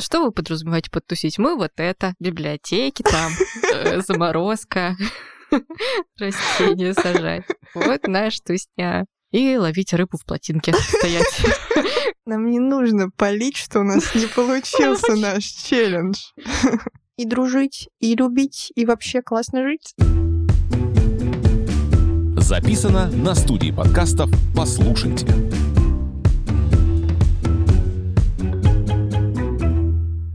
Что вы подразумеваете под тусить? Мы вот это, библиотеки там, э, заморозка, растения сажать. Вот наш тусня. И ловить рыбу в плотинке, стоять. Нам не нужно палить, что у нас не получился наш челлендж. И дружить, и любить, и вообще классно жить. Записано на студии подкастов «Послушайте».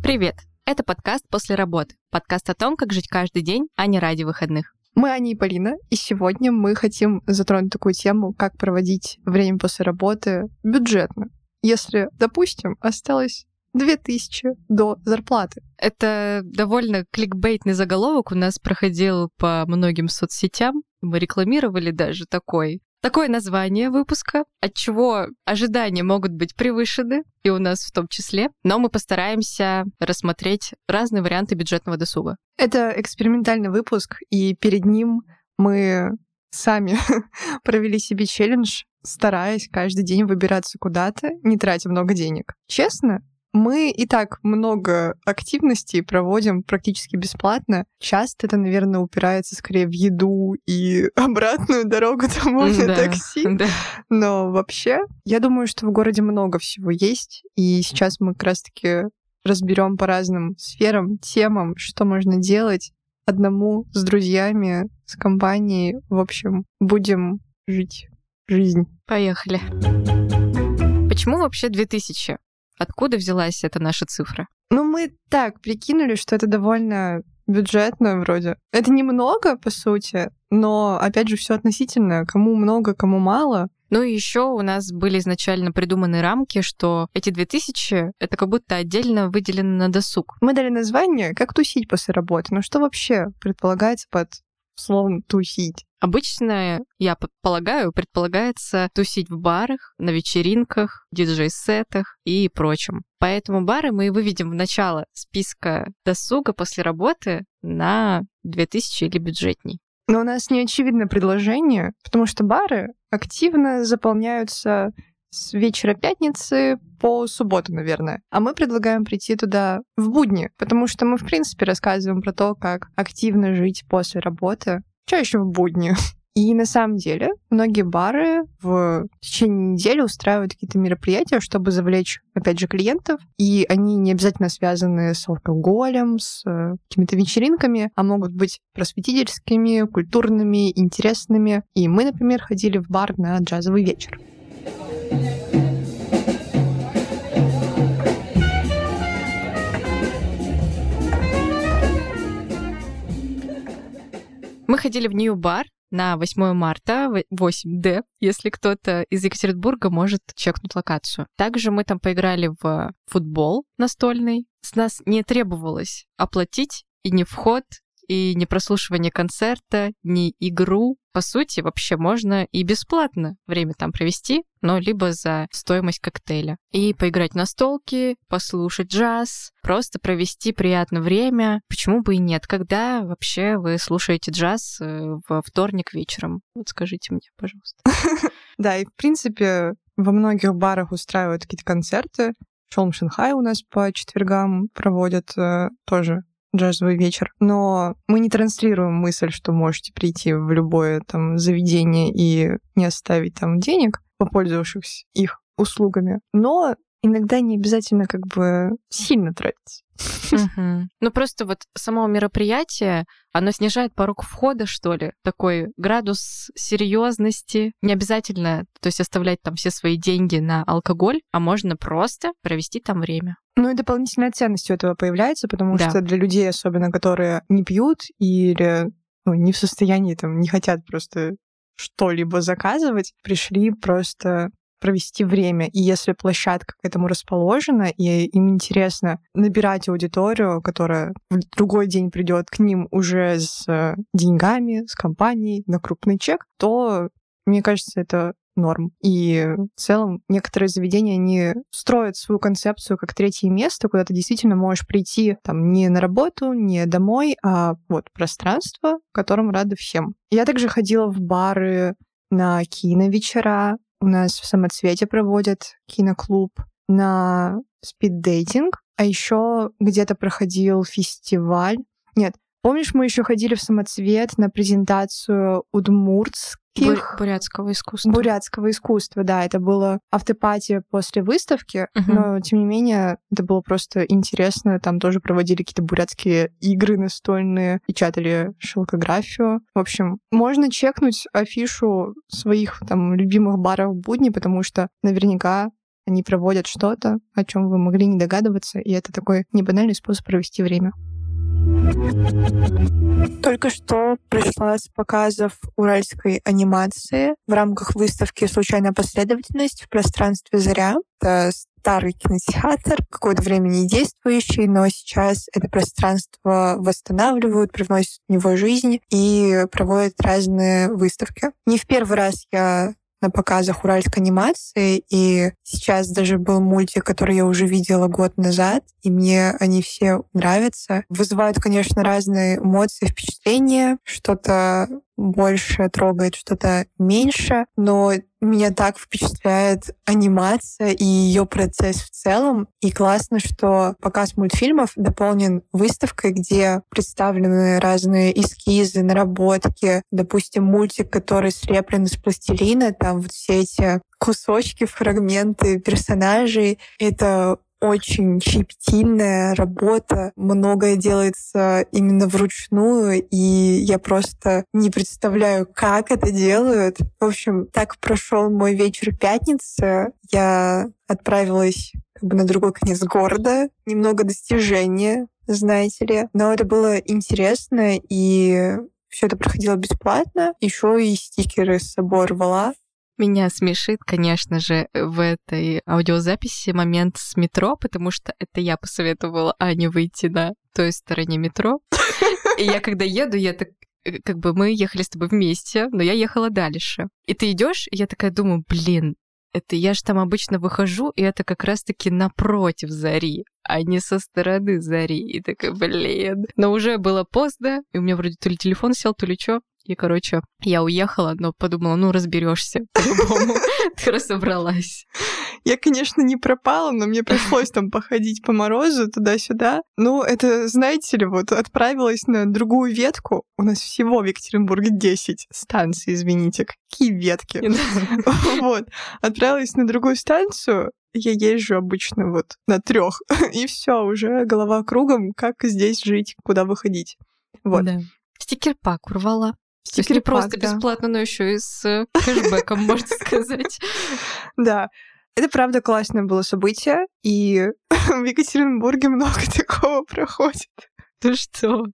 Привет! Это подкаст «После работы». Подкаст о том, как жить каждый день, а не ради выходных. Мы Аня и Полина, и сегодня мы хотим затронуть такую тему, как проводить время после работы бюджетно. Если, допустим, осталось 2000 до зарплаты. Это довольно кликбейтный заголовок у нас проходил по многим соцсетям. Мы рекламировали даже такой. Такое название выпуска, от чего ожидания могут быть превышены, и у нас в том числе, но мы постараемся рассмотреть разные варианты бюджетного досуга. Это экспериментальный выпуск, и перед ним мы сами провели себе челлендж, стараясь каждый день выбираться куда-то, не тратя много денег. Честно, мы и так много активностей проводим практически бесплатно. Часто это, наверное, упирается скорее в еду и обратную дорогу домой на такси. Да. Но вообще, я думаю, что в городе много всего есть. И сейчас мы как раз-таки разберем по разным сферам, темам, что можно делать одному с друзьями, с компанией. В общем, будем жить жизнь. Поехали. Почему вообще 2000? Откуда взялась эта наша цифра? Ну, мы так прикинули, что это довольно бюджетно вроде. Это немного, по сути, но, опять же, все относительно. Кому много, кому мало. Ну и еще у нас были изначально придуманы рамки, что эти 2000 — это как будто отдельно выделено на досуг. Мы дали название «Как тусить после работы». Но что вообще предполагается под словом «тусить»? Обычно, я полагаю, предполагается тусить в барах, на вечеринках, диджей-сетах и прочем. Поэтому бары мы выведем в начало списка досуга после работы на 2000 или бюджетней. Но у нас не очевидно предложение, потому что бары активно заполняются с вечера пятницы по субботу, наверное. А мы предлагаем прийти туда в будни, потому что мы, в принципе, рассказываем про то, как активно жить после работы, чаще в будни. И на самом деле многие бары в течение недели устраивают какие-то мероприятия, чтобы завлечь, опять же, клиентов. И они не обязательно связаны с алкоголем, с э, какими-то вечеринками, а могут быть просветительскими, культурными, интересными. И мы, например, ходили в бар на джазовый вечер. Мы ходили в Нью-бар на 8 марта, 8D, если кто-то из Екатеринбурга может чекнуть локацию. Также мы там поиграли в футбол настольный. С нас не требовалось оплатить и не вход, и не прослушивание концерта, не игру. По сути, вообще можно и бесплатно время там провести, но либо за стоимость коктейля. И поиграть на столке, послушать джаз, просто провести приятное время. Почему бы и нет? Когда вообще вы слушаете джаз э, во вторник вечером? Вот скажите мне, пожалуйста. Да, и в принципе во многих барах устраивают какие-то концерты. Шелм Шанхай у нас по четвергам проводят э, тоже джазовый вечер. Но мы не транслируем мысль, что можете прийти в любое там заведение и не оставить там денег, попользовавшись их услугами. Но иногда не обязательно как бы сильно тратить. Угу. Ну просто вот само мероприятие, оно снижает порог входа, что ли, такой градус серьезности. Не обязательно, то есть оставлять там все свои деньги на алкоголь, а можно просто провести там время. Ну и дополнительная ценность у этого появляется, потому да. что для людей, особенно которые не пьют или ну, не в состоянии там, не хотят просто что-либо заказывать, пришли просто провести время. И если площадка к этому расположена, и им интересно набирать аудиторию, которая в другой день придет к ним уже с э, деньгами, с компанией на крупный чек, то мне кажется, это норм. И в целом некоторые заведения, они строят свою концепцию как третье место, куда ты действительно можешь прийти там не на работу, не домой, а вот пространство, в котором рады всем. Я также ходила в бары, на киновечера, у нас в самоцвете проводят киноклуб. на спиддейтинг, а еще где-то проходил фестиваль. Нет, помнишь, мы еще ходили в самоцвет на презентацию удмуртских... Бурятского искусства. Бурятского искусства, да. Это было автопатия после выставки, угу. но, тем не менее, это было просто интересно. Там тоже проводили какие-то бурятские игры настольные, печатали шелкографию. В общем, можно чекнуть афишу своих там любимых баров в будни, потому что наверняка они проводят что-то, о чем вы могли не догадываться, и это такой небанальный способ провести время. Только что пришла с показов уральской анимации в рамках выставки «Случайная последовательность» в пространстве «Заря». Это старый кинотеатр, какое-то время не действующий, но сейчас это пространство восстанавливают, привносят в него жизнь и проводят разные выставки. Не в первый раз я на показах уральской анимации, и сейчас даже был мультик, который я уже видела год назад, и мне они все нравятся. Вызывают, конечно, разные эмоции, впечатления. Что-то больше трогает, что-то меньше, но меня так впечатляет анимация и ее процесс в целом. И классно, что показ мультфильмов дополнен выставкой, где представлены разные эскизы, наработки. Допустим, мультик, который слеплен из пластилина, там вот все эти кусочки, фрагменты персонажей. Это очень щепетильная работа, многое делается именно вручную, и я просто не представляю, как это делают. В общем, так прошел мой вечер пятницы. Я отправилась как бы на другой конец города, немного достижения, знаете ли. Но это было интересно, и все это проходило бесплатно. Еще и стикеры с собой рвала. Меня смешит, конечно же, в этой аудиозаписи момент с метро, потому что это я посоветовала Ане выйти на той стороне метро. И я когда еду, я так э, как бы мы ехали с тобой вместе, но я ехала дальше. И ты идешь, и я такая думаю, блин, это я же там обычно выхожу, и это как раз-таки напротив зари, а не со стороны зари. И такая, блин. Но уже было поздно, и у меня вроде то ли телефон сел, то ли что. И, короче, я уехала, но подумала, ну, разберешься по-любому. Ты разобралась. Я, конечно, не пропала, но мне пришлось там походить по морозу туда-сюда. Ну, это, знаете ли, вот отправилась на другую ветку. У нас всего в Екатеринбурге 10 станций, извините. Какие ветки? Вот. Отправилась на другую станцию, я езжу обычно вот на трех, и все, уже голова кругом, как здесь жить, куда выходить. Вот. Да. Стикер-пак урвала. Есть не просто да. бесплатно, но еще и с э, кэшбэком, можно сказать. Да. Это правда классное было событие, и в Екатеринбурге много такого проходит. Ну что?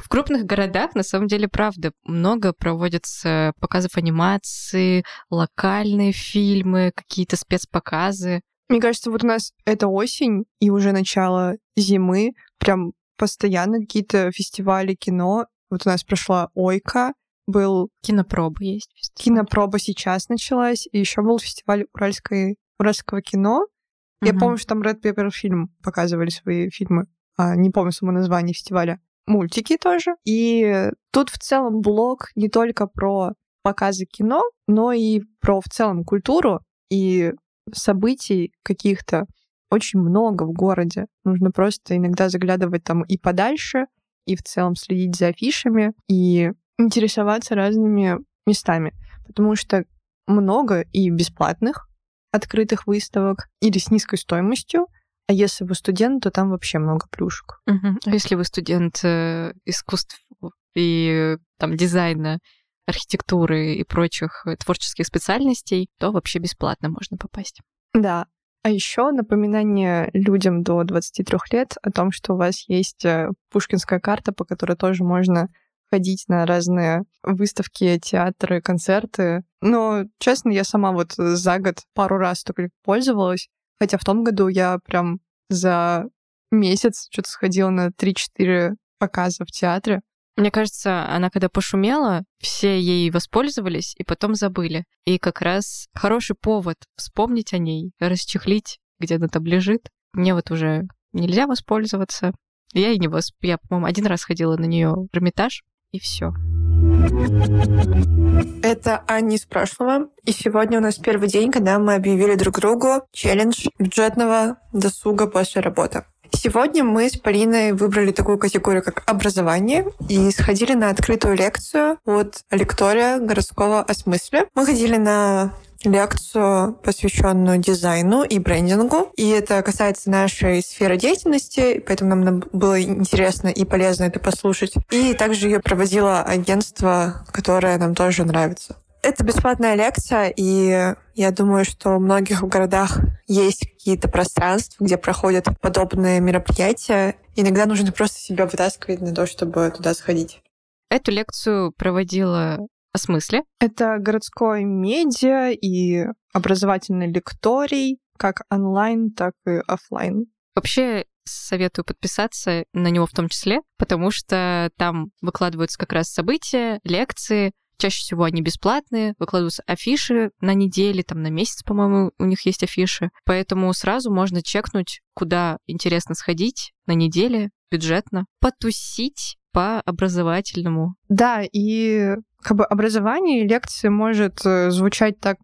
В крупных городах, на самом деле, правда, много проводятся показов анимации, локальные фильмы, какие-то спецпоказы. Мне кажется, вот у нас это осень и уже начало зимы, прям постоянно какие-то фестивали кино, вот у нас прошла Ойка, был... Кинопроба есть. Фестиваль. Кинопроба сейчас началась, и еще был фестиваль уральской, уральского кино. Угу. Я помню, что там Red Pepper фильм показывали свои фильмы. А, не помню само название фестиваля. Мультики тоже. И тут в целом блог не только про показы кино, но и про в целом культуру и событий каких-то очень много в городе. Нужно просто иногда заглядывать там и подальше, и в целом следить за афишами и интересоваться разными местами, потому что много и бесплатных открытых выставок или с низкой стоимостью, а если вы студент, то там вообще много плюшек. Угу. А если вы студент э, искусств и там дизайна, архитектуры и прочих э, творческих специальностей, то вообще бесплатно можно попасть. Да, а еще напоминание людям до 23 лет о том, что у вас есть э, пушкинская карта, по которой тоже можно ходить на разные выставки, театры, концерты. Но, честно, я сама вот за год пару раз только пользовалась. Хотя в том году я прям за месяц что-то сходила на 3-4 показа в театре. Мне кажется, она когда пошумела, все ей воспользовались и потом забыли. И как раз хороший повод вспомнить о ней, расчехлить, где она там лежит. Мне вот уже нельзя воспользоваться. Я и не восп... Я, по-моему, один раз ходила на нее в Эрмитаж, и все. Это Аня из прошлого. И сегодня у нас первый день, когда мы объявили друг другу челлендж бюджетного досуга после работы. Сегодня мы с Полиной выбрали такую категорию, как образование, и сходили на открытую лекцию от лектория городского осмысля. Мы ходили на лекцию, посвященную дизайну и брендингу. И это касается нашей сферы деятельности, поэтому нам было интересно и полезно это послушать. И также ее проводило агентство, которое нам тоже нравится. Это бесплатная лекция, и я думаю, что в многих городах есть какие-то пространства, где проходят подобные мероприятия. Иногда нужно просто себя вытаскивать на то, чтобы туда сходить. Эту лекцию проводила о смысле? Это городской медиа и образовательный лекторий, как онлайн, так и офлайн. Вообще, советую подписаться на него в том числе, потому что там выкладываются как раз события, лекции, Чаще всего они бесплатные, выкладываются афиши на неделе, там на месяц, по-моему, у них есть афиши. Поэтому сразу можно чекнуть, куда интересно сходить на неделе, бюджетно, потусить по образовательному. Да, и как бы образование и лекции может э, звучать так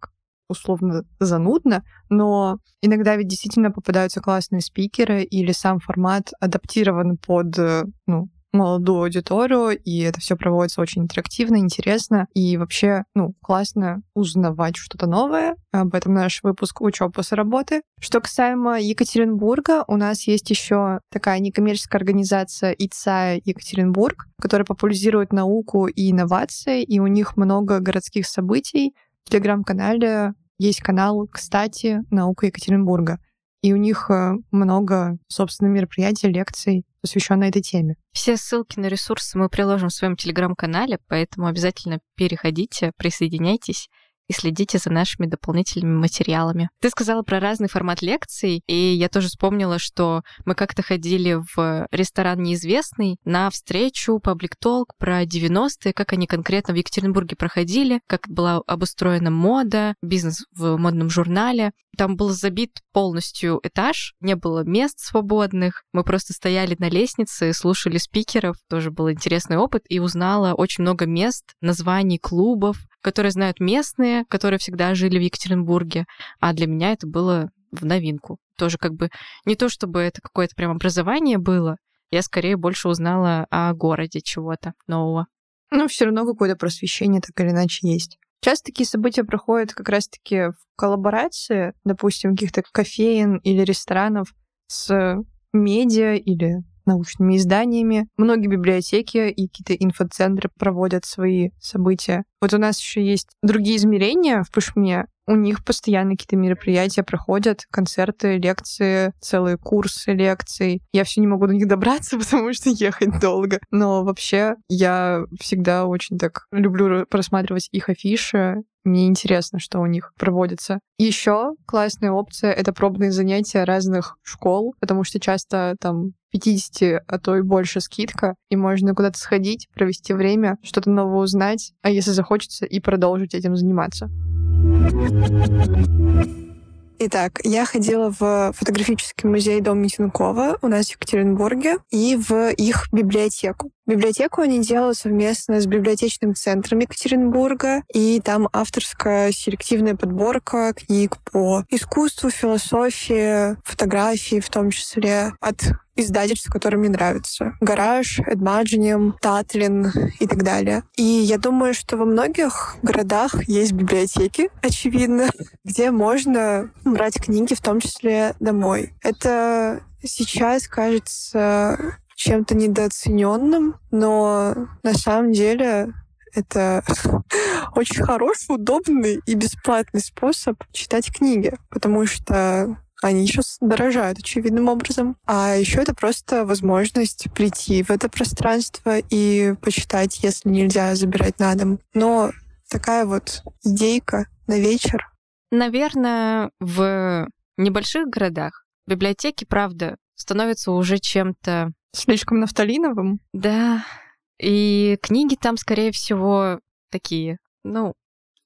условно занудно, но иногда ведь действительно попадаются классные спикеры или сам формат адаптирован под э, ну, молодую аудиторию, и это все проводится очень интерактивно, интересно, и вообще, ну, классно узнавать что-то новое. Об этом наш выпуск «Учеба после работы». Что касаемо Екатеринбурга, у нас есть еще такая некоммерческая организация ИЦА Екатеринбург, которая популяризирует науку и инновации, и у них много городских событий. В телеграм-канале есть канал, кстати, «Наука Екатеринбурга». И у них э, много, собственно, мероприятий, лекций, посвященной этой теме. Все ссылки на ресурсы мы приложим в своем телеграм-канале, поэтому обязательно переходите, присоединяйтесь и следите за нашими дополнительными материалами. Ты сказала про разный формат лекций, и я тоже вспомнила, что мы как-то ходили в ресторан «Неизвестный» на встречу Talk про 90-е, как они конкретно в Екатеринбурге проходили, как была обустроена мода, бизнес в модном журнале. Там был забит полностью этаж, не было мест свободных. Мы просто стояли на лестнице, слушали спикеров. Тоже был интересный опыт и узнала очень много мест, названий клубов, которые знают местные, которые всегда жили в Екатеринбурге. А для меня это было в новинку. Тоже как бы не то, чтобы это какое-то прям образование было, я скорее больше узнала о городе чего-то нового. Ну, все равно какое-то просвещение так или иначе есть. Часто такие события проходят как раз-таки в коллаборации, допустим, каких-то кофеин или ресторанов с медиа или научными изданиями. Многие библиотеки и какие-то инфоцентры проводят свои события. Вот у нас еще есть другие измерения в Пышме. У них постоянно какие-то мероприятия проходят, концерты, лекции, целые курсы лекций. Я все не могу до них добраться, потому что ехать долго. Но вообще я всегда очень так люблю просматривать их афиши мне интересно, что у них проводится. Еще классная опция — это пробные занятия разных школ, потому что часто там 50, а то и больше скидка, и можно куда-то сходить, провести время, что-то новое узнать, а если захочется, и продолжить этим заниматься. Итак, я ходила в фотографический музей Дом Митинкова у нас в Екатеринбурге и в их библиотеку. Библиотеку они делают совместно с библиотечным центром Екатеринбурга, и там авторская селективная подборка книг по искусству, философии, фотографии в том числе, от издательств, которые мне нравятся. Гараж, Эдмаджиниум, Татлин и так далее. И я думаю, что во многих городах есть библиотеки, очевидно, где можно брать книги, в том числе домой. Это сейчас кажется чем-то недооцененным, но на самом деле это очень хороший, удобный и бесплатный способ читать книги, потому что они сейчас дорожают очевидным образом. А еще это просто возможность прийти в это пространство и почитать, если нельзя забирать на дом. Но такая вот идейка на вечер. Наверное, в небольших городах библиотеки, правда, становятся уже чем-то... Слишком нафталиновым? Да. И книги там, скорее всего, такие, ну,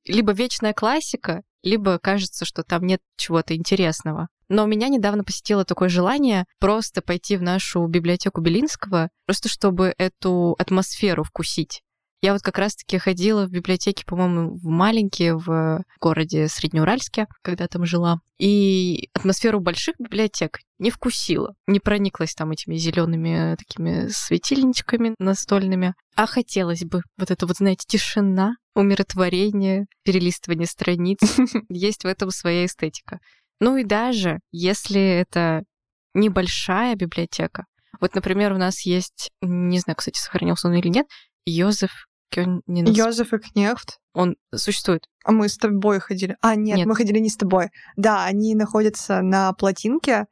либо вечная классика, либо кажется, что там нет чего-то интересного. Но меня недавно посетило такое желание просто пойти в нашу библиотеку Белинского, просто чтобы эту атмосферу вкусить. Я вот как раз-таки ходила в библиотеки, по-моему, в маленькие в городе Среднеуральске, когда там жила. И атмосферу больших библиотек не вкусила, не прониклась там этими зелеными такими светильничками настольными. А хотелось бы вот это вот, знаете, тишина, умиротворение, перелистывание страниц. Есть в этом своя эстетика. Ну и даже если это небольшая библиотека, вот, например, у нас есть, не знаю, кстати, сохранился он или нет, Йозеф Кёнинс. Йозеф и Кнехт. Он существует. А мы с тобой ходили. А, нет, нет, мы ходили не с тобой. Да, они находятся на плотинке.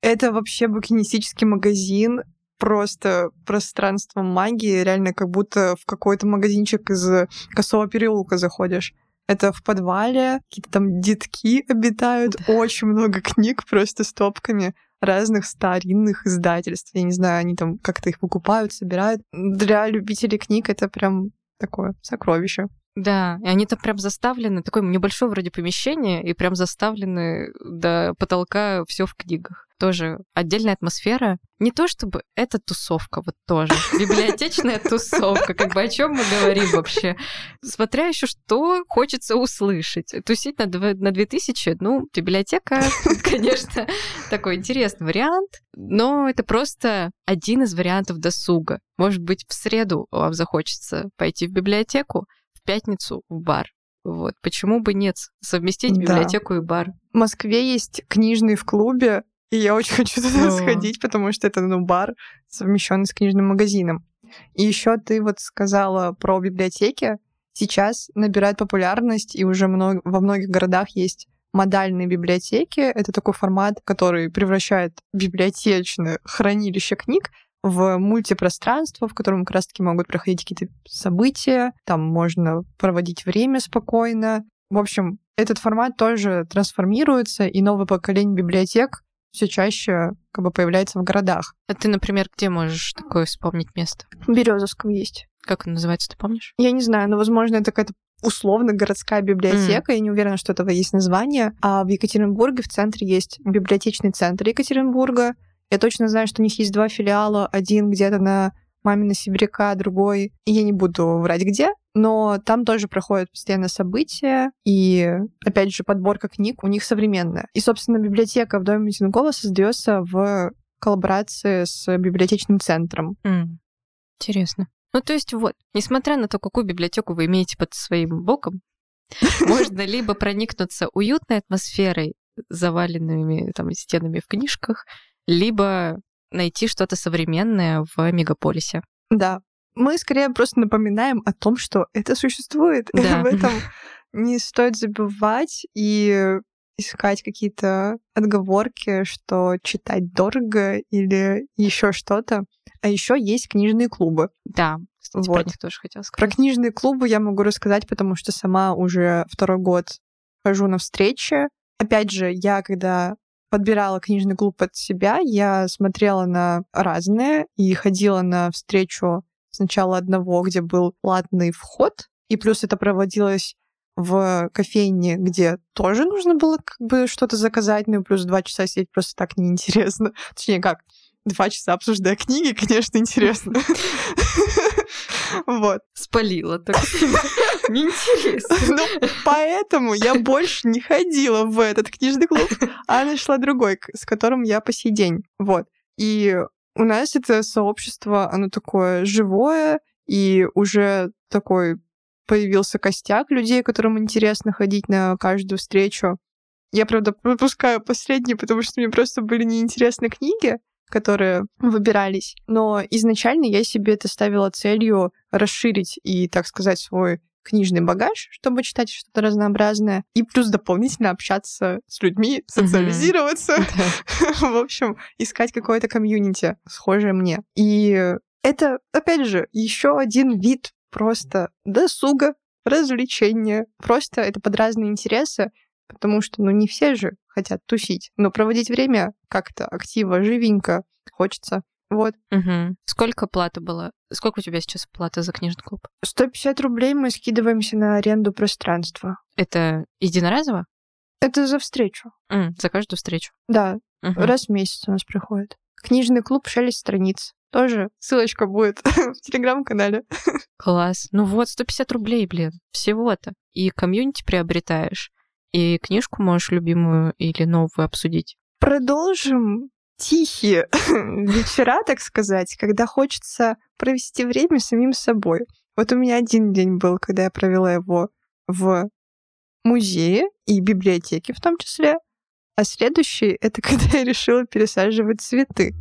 Это вообще букинистический магазин, просто пространство магии, реально как будто в какой-то магазинчик из Косого переулка заходишь. Это в подвале, какие-то там детки обитают, очень много книг просто с топками разных старинных издательств. Я не знаю, они там как-то их покупают, собирают. Для любителей книг это прям такое сокровище. Да, и они там прям заставлены, такое небольшое вроде помещение, и прям заставлены до потолка все в книгах. Тоже отдельная атмосфера. Не то чтобы это тусовка, вот тоже. Библиотечная тусовка. Как бы о чем мы говорим вообще? Смотря еще что хочется услышать. Тусить на, 2, на 2000, ну, библиотека, конечно, такой интересный вариант, но это просто один из вариантов досуга. Может быть, в среду вам захочется пойти в библиотеку, пятницу в бар. Вот. Почему бы нет совместить библиотеку да. и бар? В Москве есть книжный в клубе, и я очень хочу туда О. сходить, потому что это ну, бар, совмещенный с книжным магазином. И еще ты вот сказала про библиотеки. Сейчас набирает популярность, и уже много, во многих городах есть модальные библиотеки. Это такой формат, который превращает библиотечное хранилище книг в мультипространство, в котором как раз-таки могут проходить какие-то события, там можно проводить время спокойно. В общем, этот формат тоже трансформируется, и новое поколение библиотек все чаще как бы появляется в городах. А ты, например, где можешь такое вспомнить место? В Березовском есть. Как он называется, ты помнишь? Я не знаю, но, возможно, это какая-то условно городская библиотека, mm. я не уверена, что этого есть название. А в Екатеринбурге в центре есть библиотечный центр Екатеринбурга, я точно знаю, что у них есть два филиала. Один где-то на Мамина Сибиряка, другой, я не буду врать где, но там тоже проходят постоянно события, и, опять же, подборка книг у них современная. И, собственно, библиотека в Доме Митингова создается в коллаборации с библиотечным центром. Mm. Интересно. Ну, то есть вот, несмотря на то, какую библиотеку вы имеете под своим боком, можно либо проникнуться уютной атмосферой, заваленными там стенами в книжках, либо найти что-то современное в мегаполисе. Да. Мы скорее просто напоминаем о том, что это существует. Да. Об этом не стоит забывать и искать какие-то отговорки, что читать дорого или еще что-то. А еще есть книжные клубы. Да, кстати, вот. про них тоже хотела сказать. Про книжные клубы я могу рассказать, потому что сама уже второй год хожу на встречи. Опять же, я когда подбирала книжный клуб под себя, я смотрела на разные и ходила на встречу сначала одного, где был платный вход, и плюс это проводилось в кофейне, где тоже нужно было как бы что-то заказать, ну и плюс два часа сидеть просто так неинтересно. Точнее, как, два часа обсуждая книги, конечно, интересно. Вот. Спалила так. Неинтересно. Ну, поэтому я больше не ходила в этот книжный клуб, а нашла другой, с которым я по сей день. Вот. И у нас это сообщество, оно такое живое, и уже такой появился костяк людей, которым интересно ходить на каждую встречу. Я, правда, пропускаю последние, потому что мне просто были неинтересны книги, которые выбирались. Но изначально я себе это ставила целью расширить и, так сказать, свой книжный багаж, чтобы читать что-то разнообразное, и плюс дополнительно общаться с людьми, социализироваться, в общем, искать какое-то комьюнити, схожее мне. И это, опять же, еще один вид просто досуга, развлечения. Просто это под разные интересы, потому что, ну, не все же хотят тусить, но проводить время как-то активно, живенько хочется. Вот. Угу. Сколько плата была? Сколько у тебя сейчас плата за книжный клуб? 150 рублей мы скидываемся на аренду пространства. Это единоразово? Это за встречу. Mm, за каждую встречу? Да. Угу. Раз в месяц у нас приходит. Книжный клуб «Шелест страниц». тоже ссылочка будет в телеграм-канале. Класс. Ну вот, 150 рублей, блин, всего-то. И комьюнити приобретаешь, и книжку можешь любимую или новую обсудить. Продолжим тихие вечера, так сказать, когда хочется провести время самим собой. Вот у меня один день был, когда я провела его в музее и библиотеке в том числе, а следующий — это когда я решила пересаживать цветы.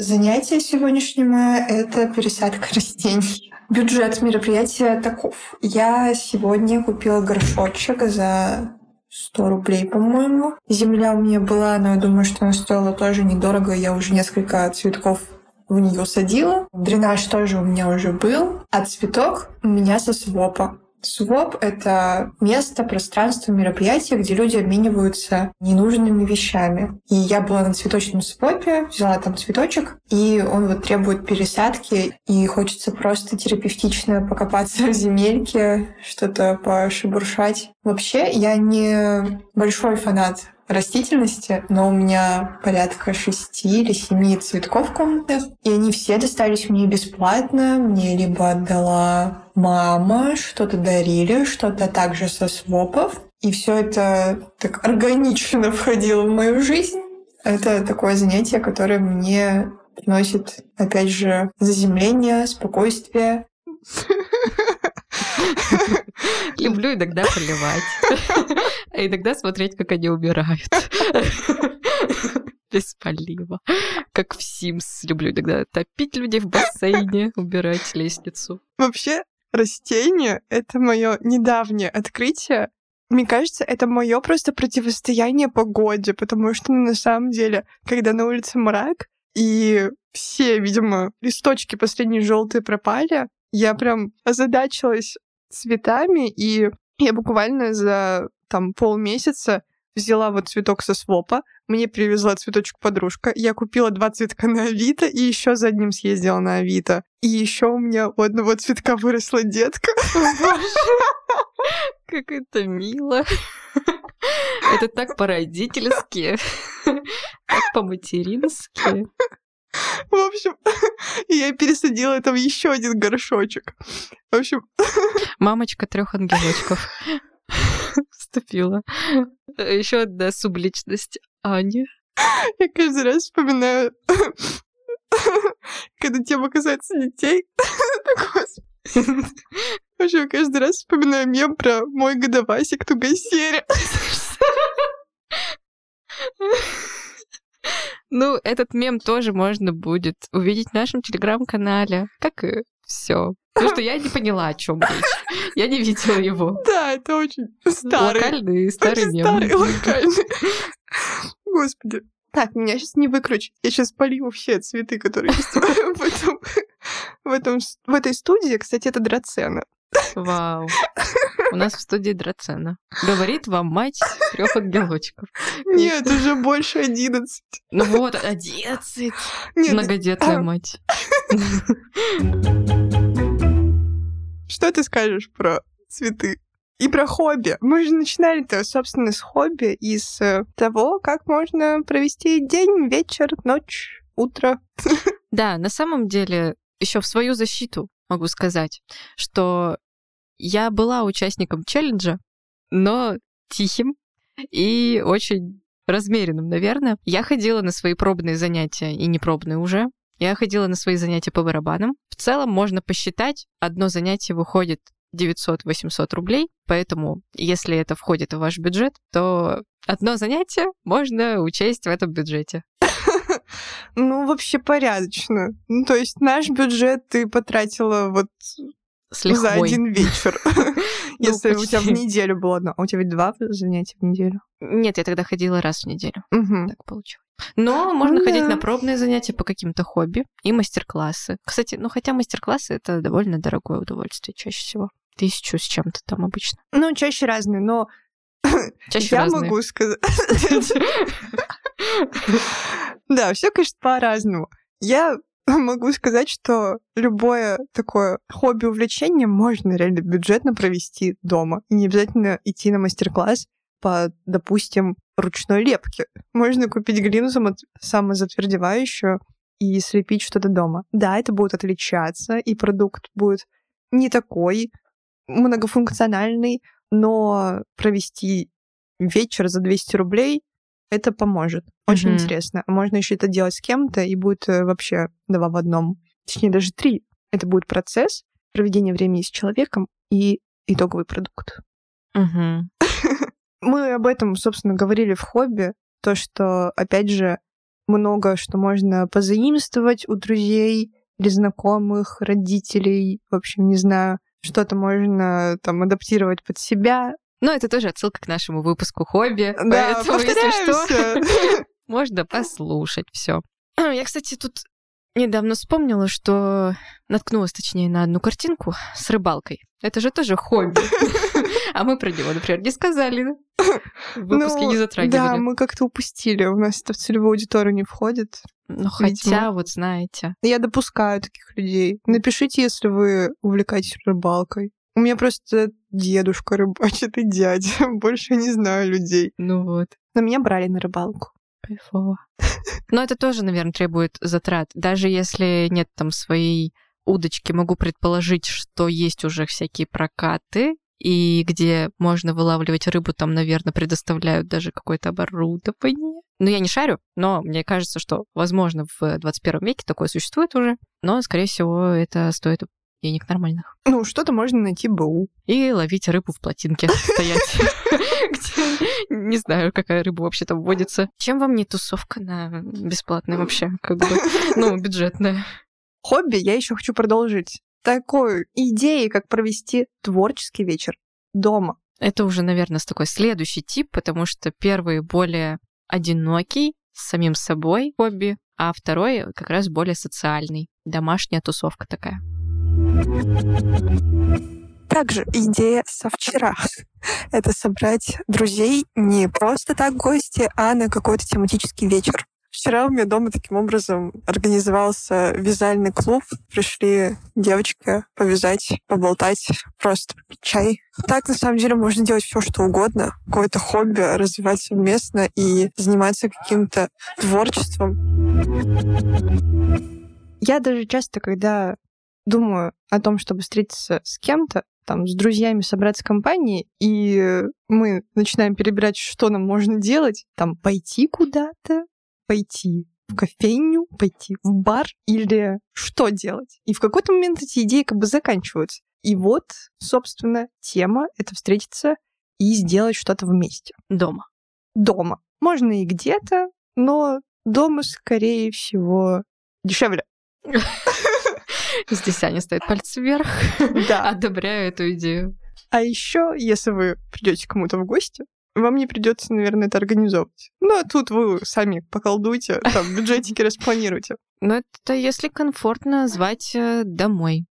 Занятие сегодняшнего — это пересадка растений. Бюджет мероприятия таков. Я сегодня купила горшочек за 100 рублей, по-моему. Земля у меня была, но я думаю, что она стоила тоже недорого. Я уже несколько цветков в нее садила. Дренаж тоже у меня уже был. А цветок у меня со свопа. Своп — это место, пространство, мероприятие, где люди обмениваются ненужными вещами. И я была на цветочном свопе, взяла там цветочек, и он вот требует пересадки, и хочется просто терапевтично покопаться в земельке, что-то пошебуршать. Вообще, я не большой фанат растительности, но у меня порядка шести или семи цветков комнатных, и они все достались мне бесплатно. Мне либо отдала мама, что-то дарили, что-то также со свопов. И все это так органично входило в мою жизнь. Это такое занятие, которое мне приносит, опять же, заземление, спокойствие. Люблю иногда поливать, а иногда смотреть, как они умирают. Беспалево. Как в Sims люблю иногда топить людей в бассейне, убирать лестницу. Вообще, растения — это мое недавнее открытие. Мне кажется, это мое просто противостояние погоде, потому что ну, на самом деле, когда на улице мрак, и все, видимо, листочки последние желтые пропали, я прям озадачилась цветами, и я буквально за там полмесяца взяла вот цветок со свопа, мне привезла цветочек подружка, я купила два цветка на Авито и еще за одним съездила на Авито. И еще у меня у одного цветка выросла детка. Как это мило. Это так по-родительски, так по-матерински. В общем, я пересадила в еще один горшочек. В общем... Мамочка трех ангелочков вступила. Еще одна субличность Аня. Я каждый раз вспоминаю, когда тема касается детей. В общем, каждый раз вспоминаю мем про мой годовасик Тугасеря. Ну, этот мем тоже можно будет увидеть в нашем телеграм-канале, как и все. Потому что я не поняла, о чем речь. Я не видела его. Да, это очень старый. Локальный старый очень мем. Старый, локальный. Господи. Так, меня сейчас не выкручу. Я сейчас полью все цветы, которые есть в, этом, в, этом, в этой студии. Кстати, это драцена. Вау. У нас в студии драцена. Говорит вам мать трех ангелочков. Нет, уже больше одиннадцать. Ну вот, одиннадцать. Многодетная мать. Что ты скажешь про цветы? И про хобби. Мы же начинали-то, собственно, с хобби и с того, как можно провести день, вечер, ночь, утро. Да, на самом деле, еще в свою защиту могу сказать, что я была участником челленджа, но тихим и очень размеренным, наверное. Я ходила на свои пробные занятия, и непробные уже. Я ходила на свои занятия по барабанам. В целом можно посчитать, одно занятие выходит 900-800 рублей, поэтому если это входит в ваш бюджет, то одно занятие можно учесть в этом бюджете. Ну, вообще порядочно. Ну, то есть наш бюджет ты потратила вот за один вечер. Ну, если у тебя в неделю было одно. А у тебя ведь два занятия в неделю? Нет, я тогда ходила раз в неделю. Так получилось. Но можно ходить на пробные занятия по каким-то хобби и мастер-классы. Кстати, ну хотя мастер-классы это довольно дорогое удовольствие чаще всего. Тысячу с чем-то там обычно. Ну, чаще разные, но чаще я разные. могу сказать. Да, все, конечно, по-разному. Я могу сказать, что любое такое хобби-увлечение можно реально бюджетно провести дома. И не обязательно идти на мастер-класс. по, допустим, ручной лепке. Можно купить глину самозатвердевающую и слепить что-то дома. Да, это будет отличаться, и продукт будет не такой многофункциональный, но провести вечер за 200 рублей это поможет. Очень mm-hmm. интересно. Можно еще это делать с кем-то, и будет э, вообще два в одном. Точнее, даже три. Это будет процесс, проведения времени с человеком и итоговый продукт. Mm-hmm. Мы об этом, собственно, говорили в хобби. То, что, опять же, много что можно позаимствовать у друзей или знакомых, родителей, в общем, не знаю, что-то можно там адаптировать под себя, но это тоже отсылка к нашему выпуску хобби. Да, поэтому, если что, можно послушать все. Я, кстати, тут недавно вспомнила, что наткнулась, точнее, на одну картинку с рыбалкой. Это же тоже хобби. А мы про него, например, не сказали. В выпуске ну, не затрагивали. Да, мы как-то упустили. У нас это в целевую аудиторию не входит. Ну, хотя, вот знаете. Я допускаю таких людей. Напишите, если вы увлекаетесь рыбалкой. У меня просто дедушка рыбачит и дядя. Больше не знаю людей. Ну вот. Но меня брали на рыбалку. Кайфово. Но это тоже, наверное, требует затрат. Даже если нет там своей удочки, могу предположить, что есть уже всякие прокаты, и где можно вылавливать рыбу, там, наверное, предоставляют даже какое-то оборудование. Ну, я не шарю, но мне кажется, что, возможно, в 21 веке такое существует уже, но, скорее всего, это стоит денег нормальных. Ну, что-то можно найти БУ. И ловить рыбу в плотинке, стоять. Не знаю, какая рыба вообще там водится. Чем вам не тусовка на бесплатной вообще, как бы, ну, бюджетная? Хобби я еще хочу продолжить. Такой идеей, как провести творческий вечер дома. Это уже, наверное, такой следующий тип, потому что первый более одинокий, с самим собой хобби, а второй как раз более социальный, домашняя тусовка такая. Также идея со вчера — это собрать друзей не просто так гости, а на какой-то тематический вечер. Вчера у меня дома таким образом организовался вязальный клуб. Пришли девочки повязать, поболтать, просто попить чай. Так, на самом деле, можно делать все, что угодно. Какое-то хобби развивать совместно и заниматься каким-то творчеством. Я даже часто, когда думаю о том, чтобы встретиться с кем-то, там, с друзьями собраться в компании, и мы начинаем перебирать, что нам можно делать, там, пойти куда-то, пойти в кофейню, пойти в бар или что делать. И в какой-то момент эти идеи как бы заканчиваются. И вот, собственно, тема — это встретиться и сделать что-то вместе. Дома. Дома. Можно и где-то, но дома, скорее всего, дешевле. Здесь Аня ставит пальцы вверх. Да. Одобряю эту идею. А еще, если вы придете кому-то в гости, вам не придется, наверное, это организовывать. Ну, а тут вы сами поколдуйте, там, бюджетики распланируйте. Ну, это если комфортно звать э, домой.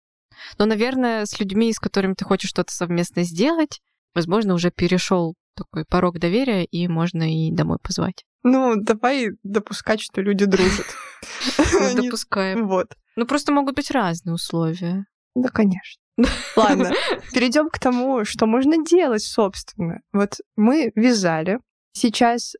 Но, наверное, с людьми, с которыми ты хочешь что-то совместно сделать, возможно, уже перешел такой порог доверия, и можно и домой позвать. Ну, давай допускать, что люди дружат. Допускаем. Вот. Ну, просто могут быть разные условия. Да, конечно. Ладно, перейдем к тому, что можно делать, собственно. Вот мы вязали. Сейчас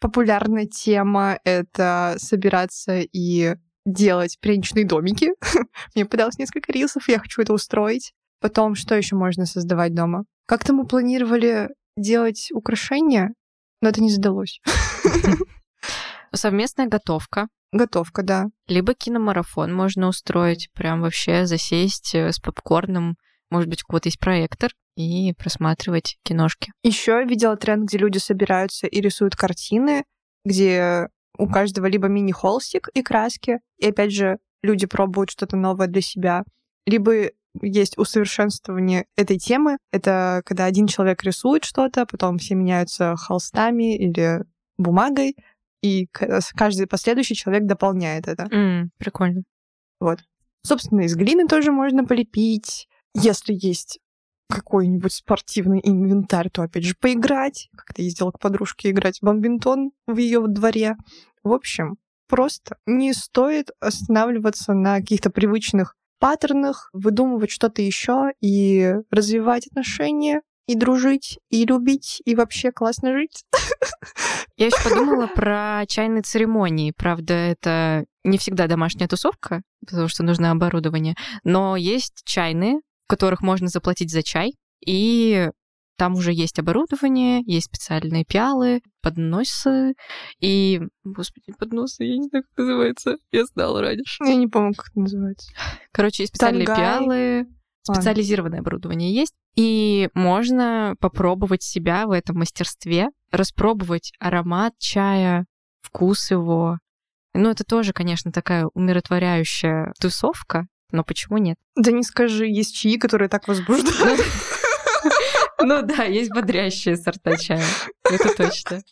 популярная тема — это собираться и делать пряничные домики. Мне подалось несколько рилсов, я хочу это устроить. Потом, что еще можно создавать дома? Как-то мы планировали делать украшения, но это не задалось. Совместная готовка. Готовка, да. Либо киномарафон можно устроить, прям вообще засесть э, с попкорном, может быть, у кого-то есть проектор, и просматривать киношки. Еще я видела тренд, где люди собираются и рисуют картины, где у каждого либо мини-холстик и краски, и опять же люди пробуют что-то новое для себя, либо есть усовершенствование этой темы. Это когда один человек рисует что-то, потом все меняются холстами или бумагой, и каждый последующий человек дополняет это. Mm, прикольно. Вот. Собственно, из глины тоже можно полепить. Если есть какой-нибудь спортивный инвентарь, то опять же поиграть. Как-то ездила к подружке играть в бомбинтон в ее дворе. В общем, просто не стоит останавливаться на каких-то привычных паттернах, выдумывать что-то еще и развивать отношения и дружить, и любить, и вообще классно жить. Я еще подумала про чайные церемонии. Правда, это не всегда домашняя тусовка, потому что нужно оборудование. Но есть чайные, в которых можно заплатить за чай, и там уже есть оборудование, есть специальные пиалы, подносы и... Господи, подносы, я не знаю, как называется. Я знала раньше. Я не помню, как это называется. Короче, есть специальные Тангай. пиалы, специализированное оборудование есть. И можно попробовать себя в этом мастерстве, распробовать аромат чая, вкус его. Ну, это тоже, конечно, такая умиротворяющая тусовка, но почему нет? Да не скажи, есть чаи, которые так возбуждают. Ну да, есть бодрящие сорта чая. Это точно.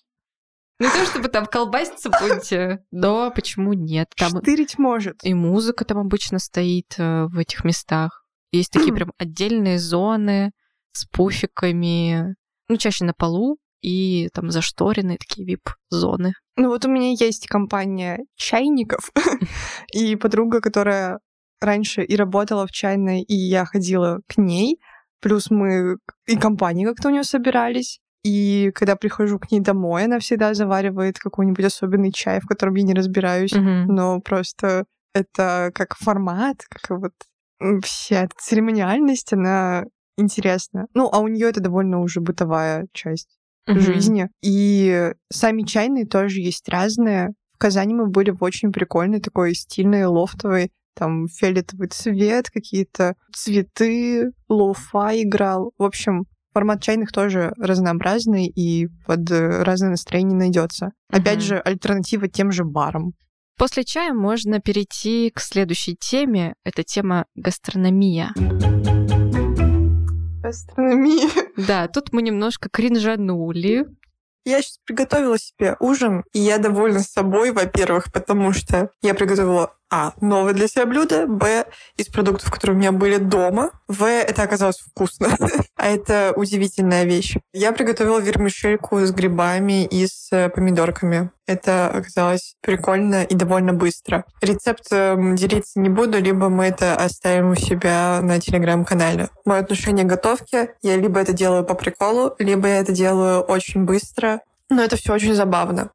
Не то, чтобы там колбаситься будете, но почему нет? Там Штырить может. и музыка там обычно стоит э, в этих местах. Есть такие прям отдельные зоны с пуфиками, ну, чаще на полу, и там зашторенные такие вип-зоны. Ну вот у меня есть компания чайников, и подруга, которая раньше и работала в чайной, и я ходила к ней, плюс мы и компании как-то у нее собирались, и когда прихожу к ней домой, она всегда заваривает какой-нибудь особенный чай, в котором я не разбираюсь, Мгм. но просто это как формат, как вот вся эта церемониальность, она интересна. Ну, а у нее это довольно уже бытовая часть Мгм. жизни. И сами чайные тоже есть разные. В Казани мы были в очень прикольной такой стильной, лофтовой, там фиолетовый цвет, какие-то цветы, лоуфа играл. В общем, формат чайных тоже разнообразный и под э, разное настроение найдется. Опять Мгм. же, альтернатива тем же барам. После чая можно перейти к следующей теме. Это тема гастрономия. Гастрономия. Да, тут мы немножко кринжанули. Я сейчас приготовила себе ужин, и я довольна собой, во-первых, потому что я приготовила а. Новое для себя блюдо. Б. Из продуктов, которые у меня были дома. В. Это оказалось вкусно. а это удивительная вещь. Я приготовила вермишельку с грибами и с э, помидорками. Это оказалось прикольно и довольно быстро. Рецепт эм, делиться не буду, либо мы это оставим у себя на телеграм-канале. Мое отношение к готовке, я либо это делаю по приколу, либо я это делаю очень быстро, но это все очень забавно.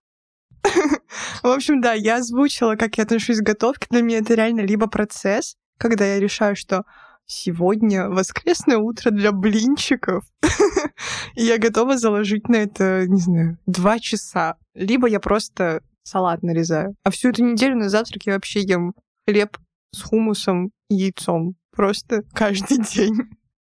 В общем, да, я озвучила, как я отношусь к готовке. Для меня это реально либо процесс, когда я решаю, что сегодня воскресное утро для блинчиков, и я готова заложить на это, не знаю, два часа. Либо я просто салат нарезаю. А всю эту неделю на завтрак я вообще ем хлеб с хумусом и яйцом. Просто каждый день.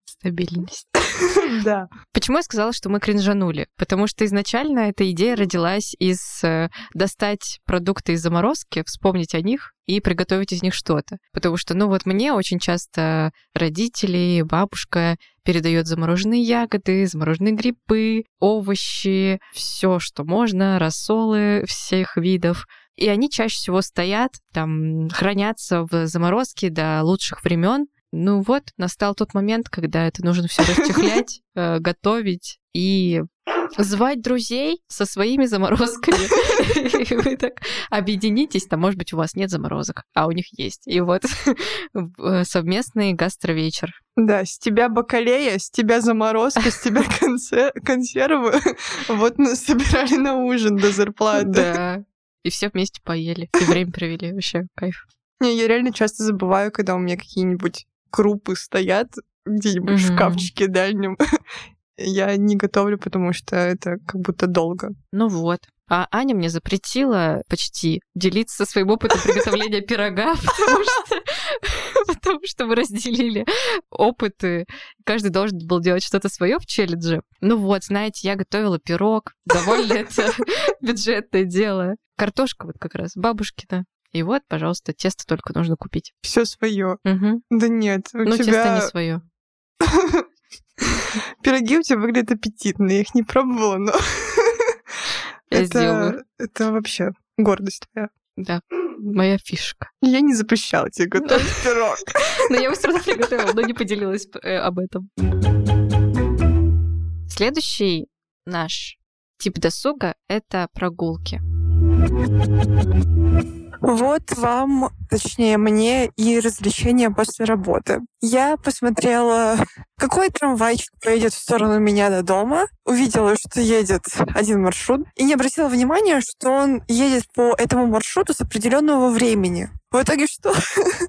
Стабильность. Да. Почему я сказала, что мы кринжанули? Потому что изначально эта идея родилась из э, достать продукты из заморозки, вспомнить о них и приготовить из них что-то. Потому что, ну вот мне очень часто родители, бабушка передает замороженные ягоды, замороженные грибы, овощи, все, что можно, рассолы всех видов. И они чаще всего стоят, там, хранятся в заморозке до лучших времен, ну вот, настал тот момент, когда это нужно все расчехлять, э, готовить и звать друзей со своими заморозками. И Вы так объединитесь, там, может быть, у вас нет заморозок, а у них есть. И вот э, совместный гастровечер. Да, с тебя бакалея, с тебя заморозка, с тебя консе- консервы. Вот нас собирали на ужин до зарплаты. Да. И все вместе поели. И время провели. Вообще кайф. Не, я реально часто забываю, когда у меня какие-нибудь крупы стоят где-нибудь в Мгм. шкафчике дальнем. Я не готовлю, потому что это как будто долго. Ну вот. А Аня мне запретила почти делиться своим опытом приготовления пирога, потому что, потому что мы разделили опыты. Каждый должен был делать что-то свое в челлендже. Ну вот, знаете, я готовила пирог. Довольно это бюджетное дело. Картошка вот как раз бабушкина. И вот, пожалуйста, тесто только нужно купить. Все свое. Мгм. Да нет, у Ну, тесто тебя не свое. пироги у тебя выглядят аппетитно. Я их не пробовала, но Я это, сделаю. это вообще гордость твоя. Да, моя фишка. Я не запрещала тебе готовить пирог. Но я его все равно приготовила, но не поделилась э, об этом. Следующий наш тип досуга — это прогулки. Вот вам точнее мне, и развлечения после работы. Я посмотрела, какой трамвайчик поедет в сторону меня до дома, увидела, что едет один маршрут, и не обратила внимания, что он едет по этому маршруту с определенного времени. В итоге что?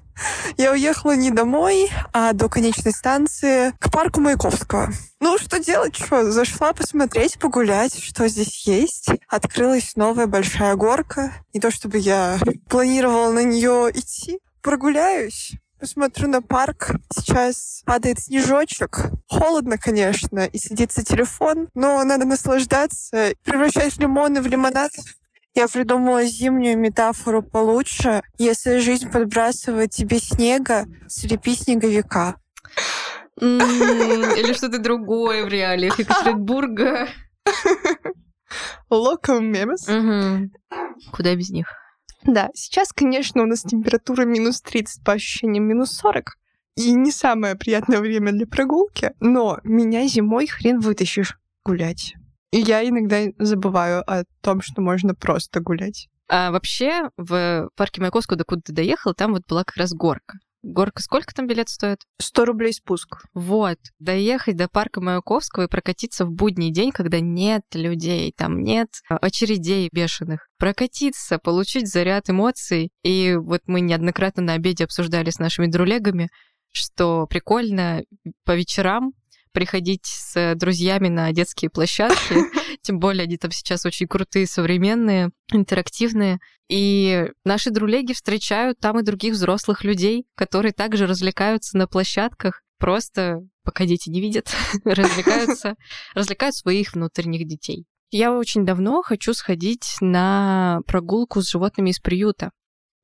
Я уехала не домой, а до конечной станции к парку Маяковского. Ну, что делать? Что? Зашла посмотреть, погулять, что здесь есть. Открылась новая большая горка. Не то чтобы я планировала на нее идти. Прогуляюсь. Посмотрю на парк. Сейчас падает снежочек. Холодно, конечно, и садится телефон, но надо наслаждаться. Превращать лимоны в лимонад я придумала зимнюю метафору получше. Если жизнь подбрасывает тебе снега, слепи снеговика. Или что-то другое в реалиях Екатеринбурга. Local memes. Куда без них? Да, сейчас, конечно, у нас температура минус 30, по ощущениям минус 40. И не самое приятное время для прогулки. Но меня зимой хрен вытащишь гулять. И я иногда забываю о том, что можно просто гулять. А вообще в парке Маяковского, докуда ты доехал, там вот была как раз горка. Горка сколько там билет стоит? 100 рублей спуск. Вот. Доехать до парка Маяковского и прокатиться в будний день, когда нет людей, там нет очередей бешеных. Прокатиться, получить заряд эмоций. И вот мы неоднократно на обеде обсуждали с нашими друлегами, что прикольно по вечерам приходить с друзьями на детские площадки, тем более они там сейчас очень крутые, современные, интерактивные. И наши друлеги встречают там и других взрослых людей, которые также развлекаются на площадках, просто пока дети не видят, развлекаются, развлекают своих внутренних детей. Я очень давно хочу сходить на прогулку с животными из приюта.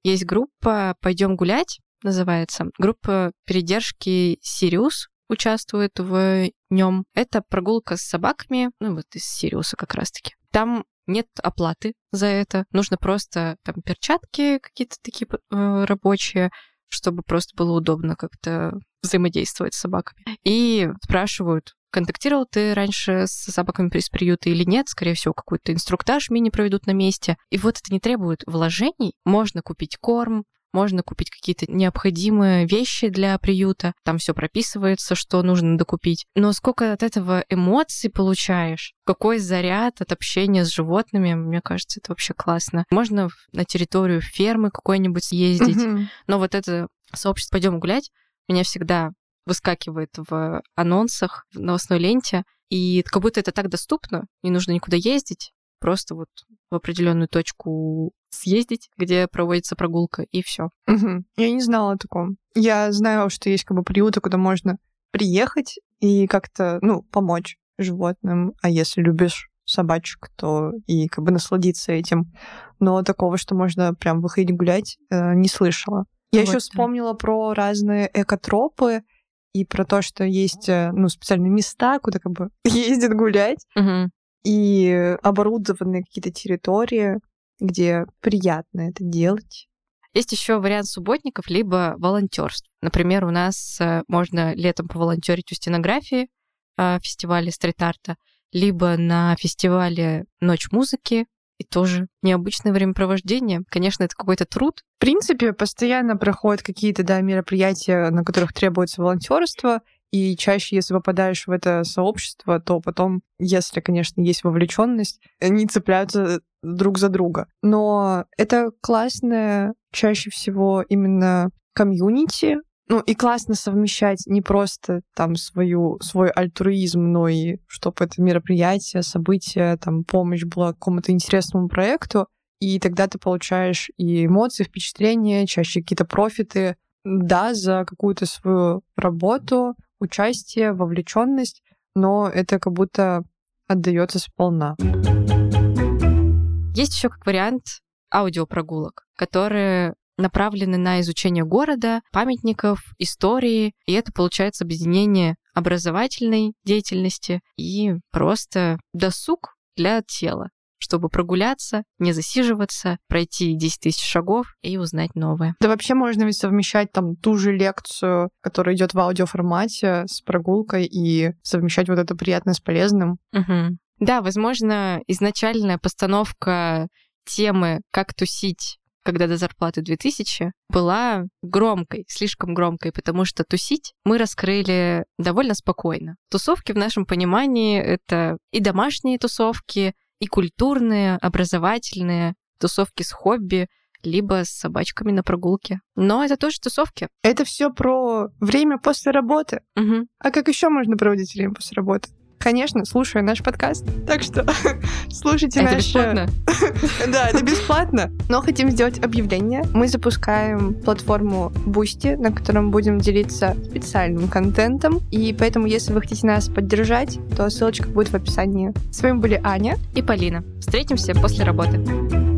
Есть группа «Пойдем гулять», называется. Группа передержки «Сириус», участвует в нем. Это прогулка с собаками, ну вот из Сириуса как раз-таки. Там нет оплаты за это. Нужно просто там перчатки какие-то такие э, рабочие, чтобы просто было удобно как-то взаимодействовать с собаками. И спрашивают, контактировал ты раньше с собаками из приюта или нет, скорее всего, какой-то инструктаж мини проведут на месте. И вот это не требует вложений. Можно купить корм, можно купить какие-то необходимые вещи для приюта, там все прописывается, что нужно докупить. Но сколько от этого эмоций получаешь, какой заряд от общения с животными, мне кажется, это вообще классно. Можно на территорию фермы какой-нибудь съездить, mm-hmm. но вот это сообщество «Пойдем гулять» меня всегда выскакивает в анонсах, в новостной ленте, и как будто это так доступно, не нужно никуда ездить, просто вот в определенную точку съездить, где проводится прогулка, и все. Угу. Я не знала о таком. Я знаю, что есть как бы приюты, куда можно приехать и как-то, ну, помочь животным. А если любишь собачек, то и как бы насладиться этим. Но такого, что можно прям выходить гулять, э, не слышала. Я вот еще вспомнила про разные экотропы и про то, что есть э, ну, специальные места, куда как бы ездят гулять. Угу и оборудованные какие-то территории, где приятно это делать. Есть еще вариант субботников, либо волонтерств. Например, у нас э, можно летом поволонтерить у стенографии э, фестиваля стрит-арта, либо на фестивале «Ночь музыки», и тоже необычное времяпровождение. Конечно, это какой-то труд. В принципе, постоянно проходят какие-то да, мероприятия, на которых требуется волонтерство, и чаще, если попадаешь в это сообщество, то потом, если, конечно, есть вовлеченность, они цепляются друг за друга. Но это классное чаще всего именно комьюнити, ну и классно совмещать не просто там свою, свой альтруизм, но и чтобы это мероприятие, событие, там помощь была какому-то интересному проекту, и тогда ты получаешь и эмоции, впечатления, чаще какие-то профиты, да, за какую-то свою работу, участие, вовлеченность, но это как будто отдается сполна. Есть еще как вариант аудиопрогулок, которые направлены на изучение города, памятников, истории, и это получается объединение образовательной деятельности и просто досуг для тела чтобы прогуляться, не засиживаться, пройти 10 тысяч шагов и узнать новое. Да вообще можно ведь совмещать там ту же лекцию, которая идет в аудиоформате с прогулкой и совмещать вот это приятное с полезным. Угу. Да, возможно, изначальная постановка темы «Как тусить» когда до зарплаты 2000, была громкой, слишком громкой, потому что тусить мы раскрыли довольно спокойно. Тусовки в нашем понимании — это и домашние тусовки, и культурные, образовательные, тусовки с хобби, либо с собачками на прогулке. Но это тоже тусовки. Это все про время после работы. Угу. А как еще можно проводить время после работы? Конечно, слушаю наш подкаст. Так что слушайте это наш... бесплатно? да, это бесплатно. Но хотим сделать объявление. Мы запускаем платформу Boosty, на котором будем делиться специальным контентом. И поэтому, если вы хотите нас поддержать, то ссылочка будет в описании. С вами были Аня и Полина. Встретимся после работы.